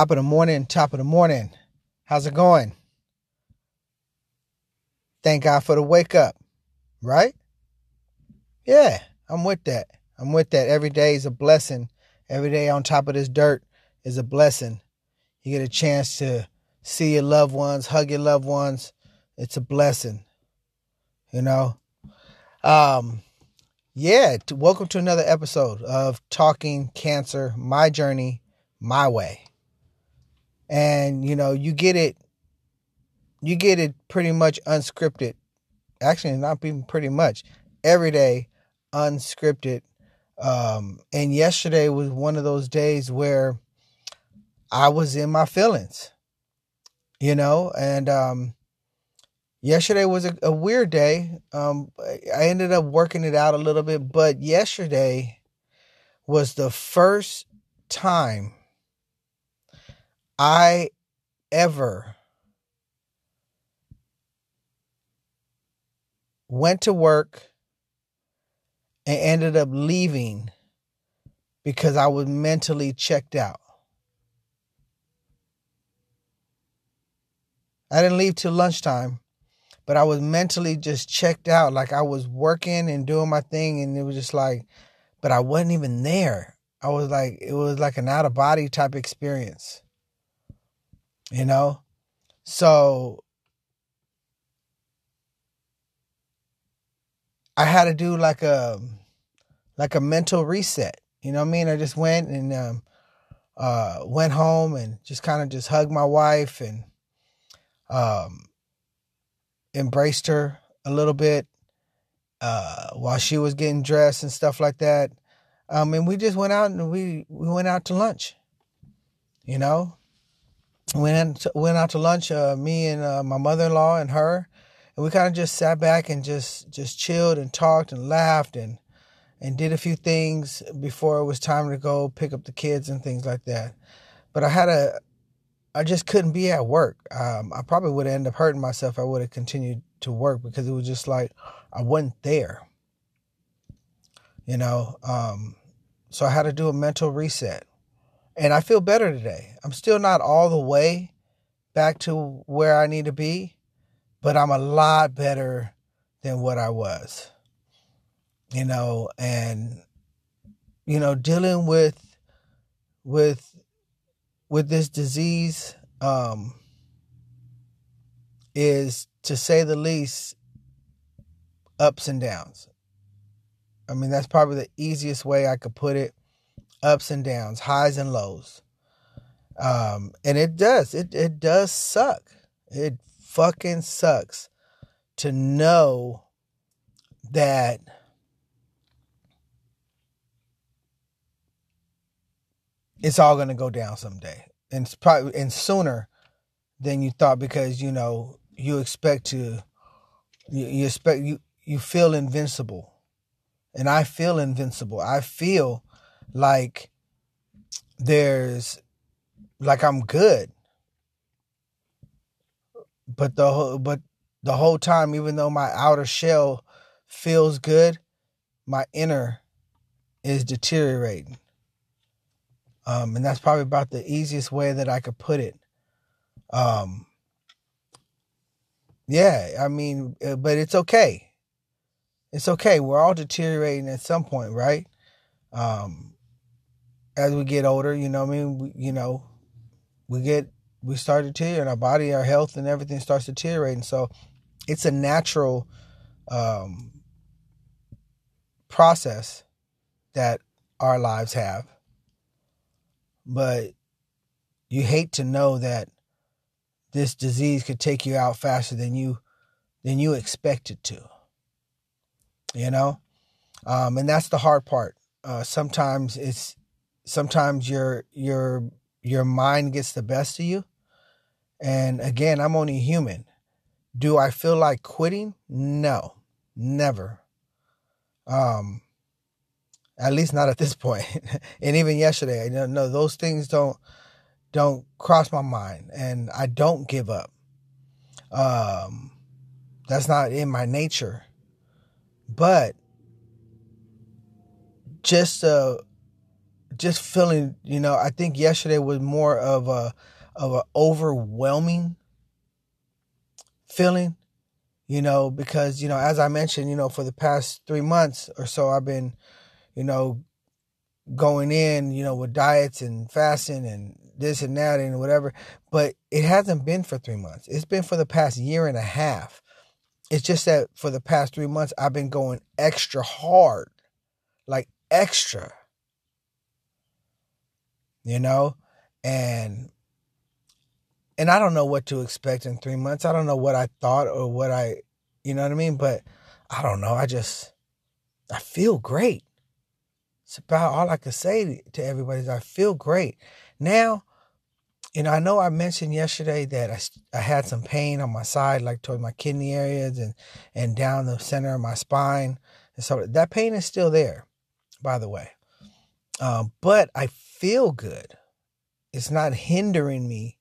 Top of the morning, top of the morning. How's it going? Thank God for the wake up, right? Yeah, I'm with that. I'm with that. Every day is a blessing. Every day on top of this dirt is a blessing. You get a chance to see your loved ones, hug your loved ones. It's a blessing. You know? Um, yeah, welcome to another episode of Talking Cancer, my journey, my way. And you know, you get it you get it pretty much unscripted. Actually, not even pretty much. Every day unscripted. Um, and yesterday was one of those days where I was in my feelings. You know, and um yesterday was a, a weird day. Um I ended up working it out a little bit, but yesterday was the first time I ever went to work and ended up leaving because I was mentally checked out. I didn't leave till lunchtime, but I was mentally just checked out. Like I was working and doing my thing, and it was just like, but I wasn't even there. I was like, it was like an out of body type experience you know? So I had to do like a like a mental reset. You know what I mean? I just went and um, uh, went home and just kind of just hugged my wife and um, embraced her a little bit uh, while she was getting dressed and stuff like that. Um, and we just went out and we, we went out to lunch. You know, went went out to lunch. Uh, me and uh, my mother in law and her, and we kind of just sat back and just just chilled and talked and laughed and and did a few things before it was time to go pick up the kids and things like that. But I had a, I just couldn't be at work. Um, I probably would end up hurting myself. I would have continued to work because it was just like I wasn't there. You know, um, so I had to do a mental reset and I feel better today. I'm still not all the way back to where I need to be, but I'm a lot better than what I was. You know, and you know, dealing with with with this disease um is to say the least ups and downs. I mean, that's probably the easiest way I could put it ups and downs, highs and lows. Um, and it does, it, it does suck. It fucking sucks to know that it's all going to go down someday. And probably, and sooner than you thought because, you know, you expect to, you, you expect, you, you feel invincible. And I feel invincible. I feel like there's like I'm good. But the whole but the whole time, even though my outer shell feels good, my inner is deteriorating. Um, and that's probably about the easiest way that I could put it. Um, yeah, I mean, uh, but it's okay. It's okay. We're all deteriorating at some point, right? Um, as we get older, you know, I mean, we, you know, we get we start to deteriorate, our body, our health, and everything starts deteriorating. So it's a natural um, process that our lives have. But you hate to know that this disease could take you out faster than you than you expected to. You know, um, and that's the hard part. Uh, sometimes it's sometimes your your your mind gets the best of you. And again, I'm only human. Do I feel like quitting? No. Never. Um at least not at this point. and even yesterday, I know those things don't don't cross my mind and I don't give up. Um that's not in my nature. But just uh just feeling, you know, I think yesterday was more of a of an overwhelming feeling, you know, because, you know, as I mentioned, you know, for the past three months or so, I've been, you know, going in, you know, with diets and fasting and this and that and whatever. But it hasn't been for three months. It's been for the past year and a half. It's just that for the past three months, I've been going extra hard, like extra, you know, and and I don't know what to expect in three months. I don't know what I thought or what I, you know what I mean. But I don't know. I just I feel great. It's about all I can say to everybody is I feel great now you know, I know I mentioned yesterday that I, I had some pain on my side, like toward my kidney areas and, and down the center of my spine. And so that pain is still there, by the way. Um, but I feel good. It's not hindering me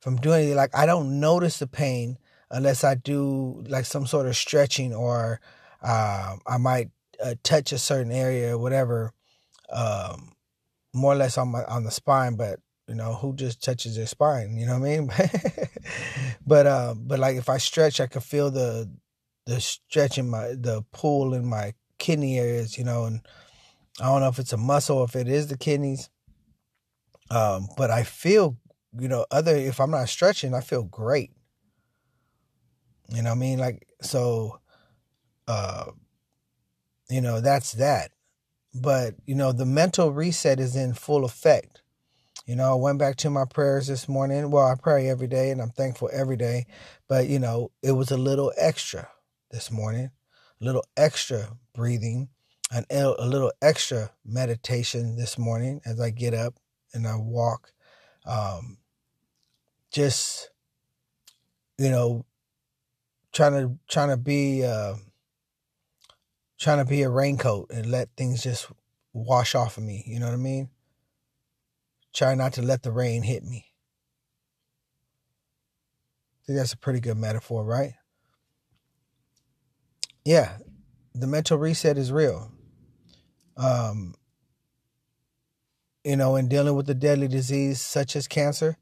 from doing it. Like I don't notice the pain unless I do like some sort of stretching or uh, I might uh, touch a certain area or whatever, um, more or less on my on the spine. But you know, who just touches their spine? You know what I mean? but uh, but like if I stretch, I can feel the the stretch in my the pull in my kidney areas. You know, and I don't know if it's a muscle, if it is the kidneys. Um, but I feel, you know, other if I'm not stretching, I feel great. You know I mean? Like so uh you know, that's that. But, you know, the mental reset is in full effect. You know, I went back to my prayers this morning. Well, I pray every day and I'm thankful every day. But, you know, it was a little extra this morning, a little extra breathing, and a little extra meditation this morning as I get up and I walk. Um, just, you know, trying to trying to be uh, trying to be a raincoat and let things just wash off of me. You know what I mean? Try not to let the rain hit me. I think that's a pretty good metaphor, right? Yeah, the mental reset is real. Um, you know, in dealing with a deadly disease such as cancer,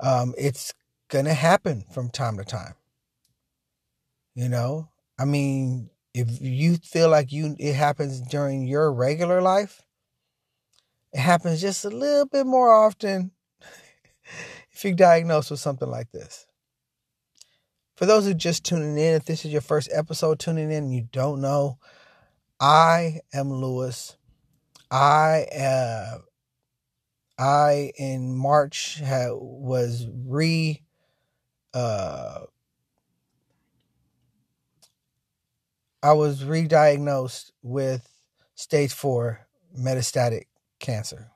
um, it's going to happen from time to time. You know, I mean, if you feel like you it happens during your regular life, it happens just a little bit more often if you're diagnosed with something like this. For those who just tuning in, if this is your first episode tuning in and you don't know, I am Lewis. I uh, I in March had, was re uh, I was re-diagnosed with stage four metastatic cancer.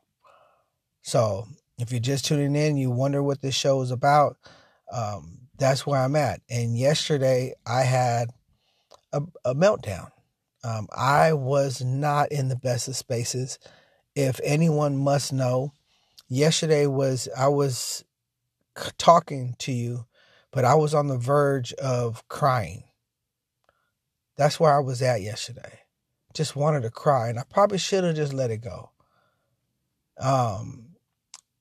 So if you're just tuning in, you wonder what this show is about, um, that's where I'm at. And yesterday I had a, a meltdown. Um, I was not in the best of spaces. If anyone must know, yesterday was I was talking to you, but I was on the verge of crying. That's where I was at yesterday. Just wanted to cry, and I probably should have just let it go. Um,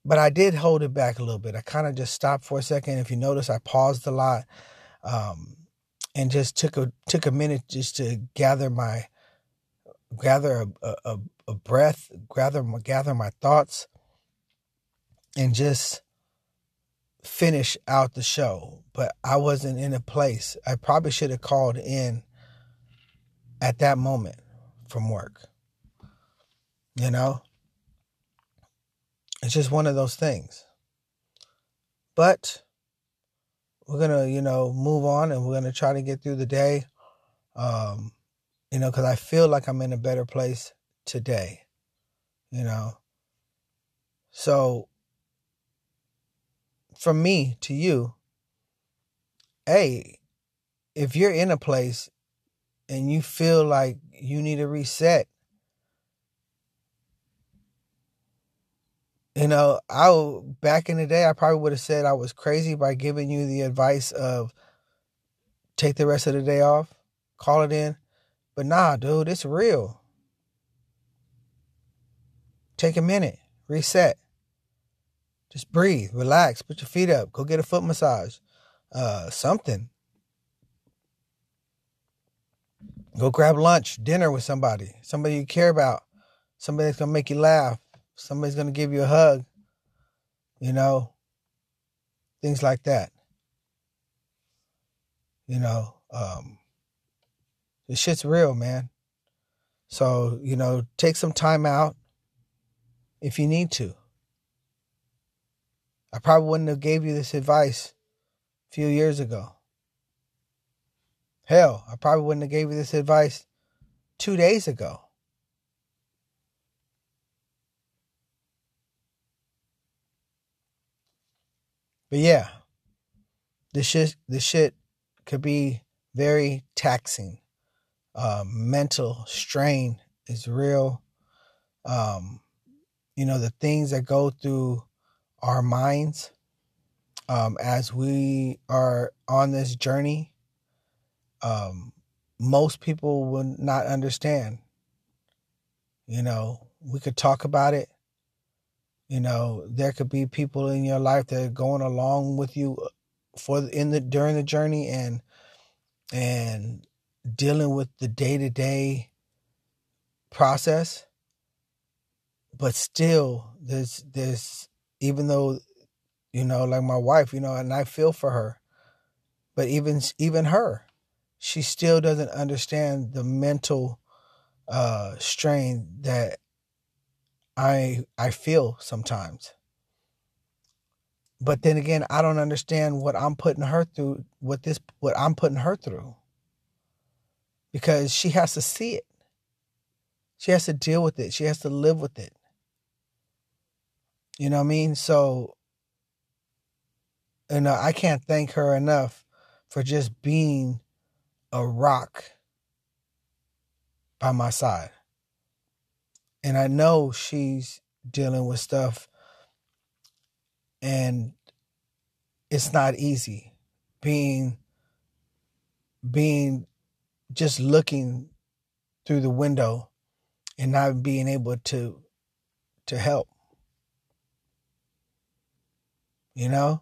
but I did hold it back a little bit. I kind of just stopped for a second. If you notice, I paused a lot, um, and just took a took a minute just to gather my gather a, a, a breath, gather gather my thoughts, and just finish out the show. But I wasn't in a place. I probably should have called in at that moment from work. You know, it's just one of those things. But we're to, you know, move on and we're to try to get through the day. Um, you know, because I feel like I'm in a better place today, you know. So, from me to you, hey, if you're in a place and you feel like you need a reset, You know, I back in the day, I probably would have said I was crazy by giving you the advice of take the rest of the day off, call it in. But nah, dude, it's real. take a minute, reset. Just breathe, relax, put your feet up, go get a foot massage, uh, something. Go grab lunch, dinner with somebody, somebody you care about, somebody that's gonna make you laugh, somebody's gonna give you a hug, you know, things like that. You know, um, this shit's real, man. So, you know, take some time out if you need to. I probably wouldn't have gave you this advice a few years ago. Hell, I probably wouldn't have gave you this advice two days ago. But yeah, this shit, this shit could be very taxing. Uh, mental strain is real. Um, you know, the things that go through our minds um, as we are on this journey um, most people would not understand. You know, we could talk about it. You know, there could be people in your life that are going along with you uh, for in the during the journey and and dealing with the day to day process. But still, there's there's even though you know, like my wife, you know, and I feel for her, but even even her, she still doesn't understand the mental uh, strain that I I feel sometimes. But then again, I don't understand what I'm putting her through, what this what I'm putting her through. Because she has to see it. She has to deal with it. She has to live with it. You know what I mean? So and uh, I can't thank her enough for just being a rock by my side. And I know she's dealing with stuff and it's not easy being being just looking through the window and not being able to to help. You know?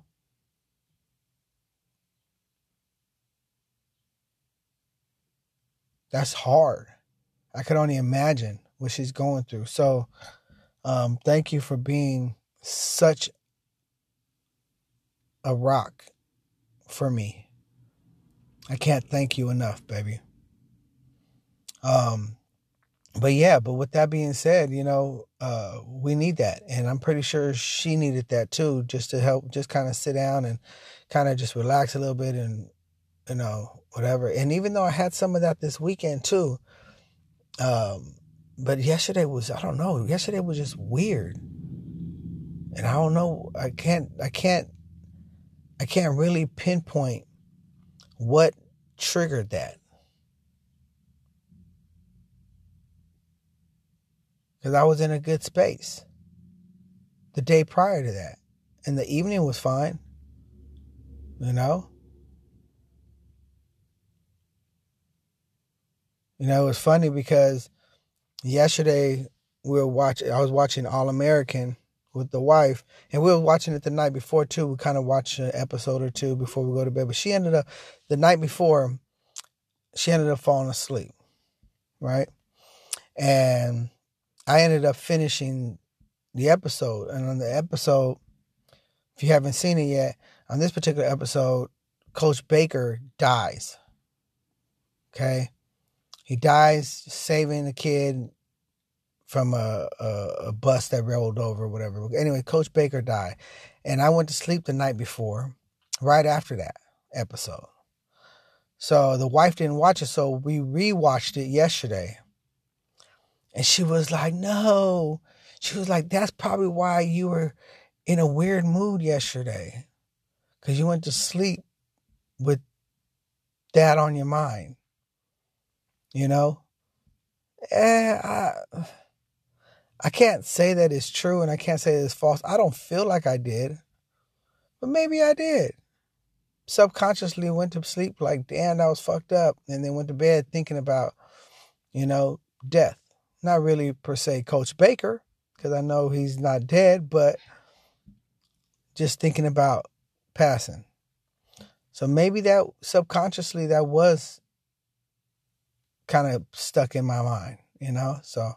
That's hard. I could only imagine what she's going through. So, um, thank you for being such a rock for me. I can't thank you enough, baby. Um, but yeah, but with that being said, you know, uh, we need that, and I'm pretty sure she needed that too, just to help, just kind of sit down and kind of just relax a little bit and you know, whatever. And even though I had some of that this weekend too, um, but yesterday was I don't know. Yesterday was just weird, and I don't know. I can't. I can't. I can't really pinpoint what triggered that. Because I was in a good space the day prior to that. And the evening was fine. You know? You know, it was funny because yesterday we were watching. I was watching All American with the wife, and we were watching it the night before too. We kind of watched an episode or two before we go to bed. But she ended up the night before. She ended up falling asleep, right? And I ended up finishing the episode. And on the episode, if you haven't seen it yet, on this particular episode, Coach Baker dies. Okay. He dies saving a kid from a, a, a bus that rolled over, or whatever. Anyway, Coach Baker died, and I went to sleep the night before, right after that episode. So the wife didn't watch it, so we rewatched it yesterday. And she was like, No. She was like, That's probably why you were in a weird mood yesterday. Because you went to sleep with that on your mind. You know? Eh, I, I can't say that it's true and I can't say it's false. I don't feel like I did. But maybe I did. Subconsciously went to sleep like, damn, I was fucked up. And then went to bed thinking about, you know, death. Not really per se Coach Baker, because I know he's not dead, but just thinking about passing. So maybe that subconsciously that was kind of stuck in my mind, you know? So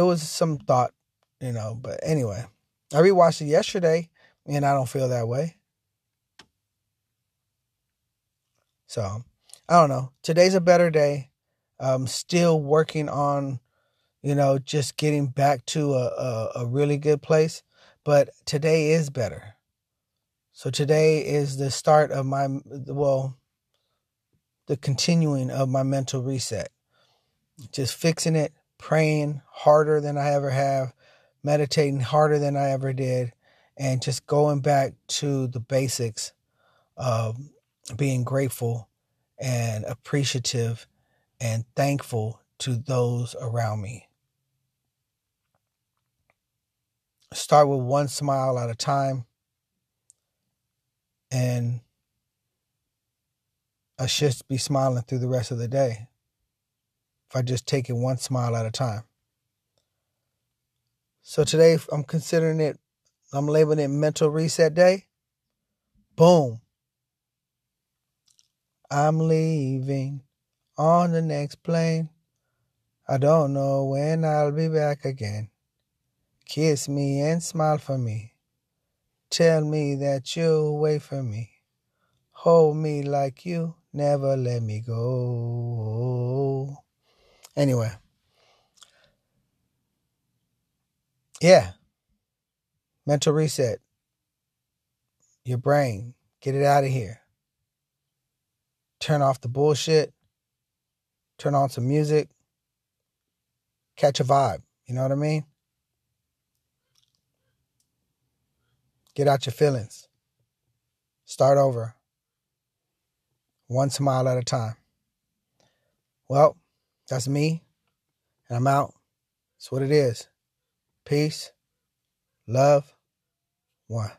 it was some thought, you know, but anyway, I rewatched it yesterday and I don't feel that way. So I don't know. Today's a better day. I'm still working on, you know, just getting back to a, a, a really good place. But today is better. So today is the start of my, well, the continuing of my mental reset. Just fixing it, praying harder than I ever have, meditating harder than I ever did, and just going back to the basics of being grateful and appreciative and thankful to those around me. Start with one smile at a time, and I should be smiling through the rest of the day if I just take it one smile at a time. So today I'm considering it, I'm labeling it mental reset day. Boom. I'm leaving on the next plane. I don't know when I'll be back again. Kiss me and smile for me. Tell me that you'll wait for me. Hold me like you never let me go. Anyway. Yeah. Mental reset. Your brain. Get it out of here turn off the bullshit, turn on some music, catch a vibe. You know what I mean? Get out your feelings. Start over. One smile at a time. Well, that's me. And I'm out. That's what it is. Peace. Love. One.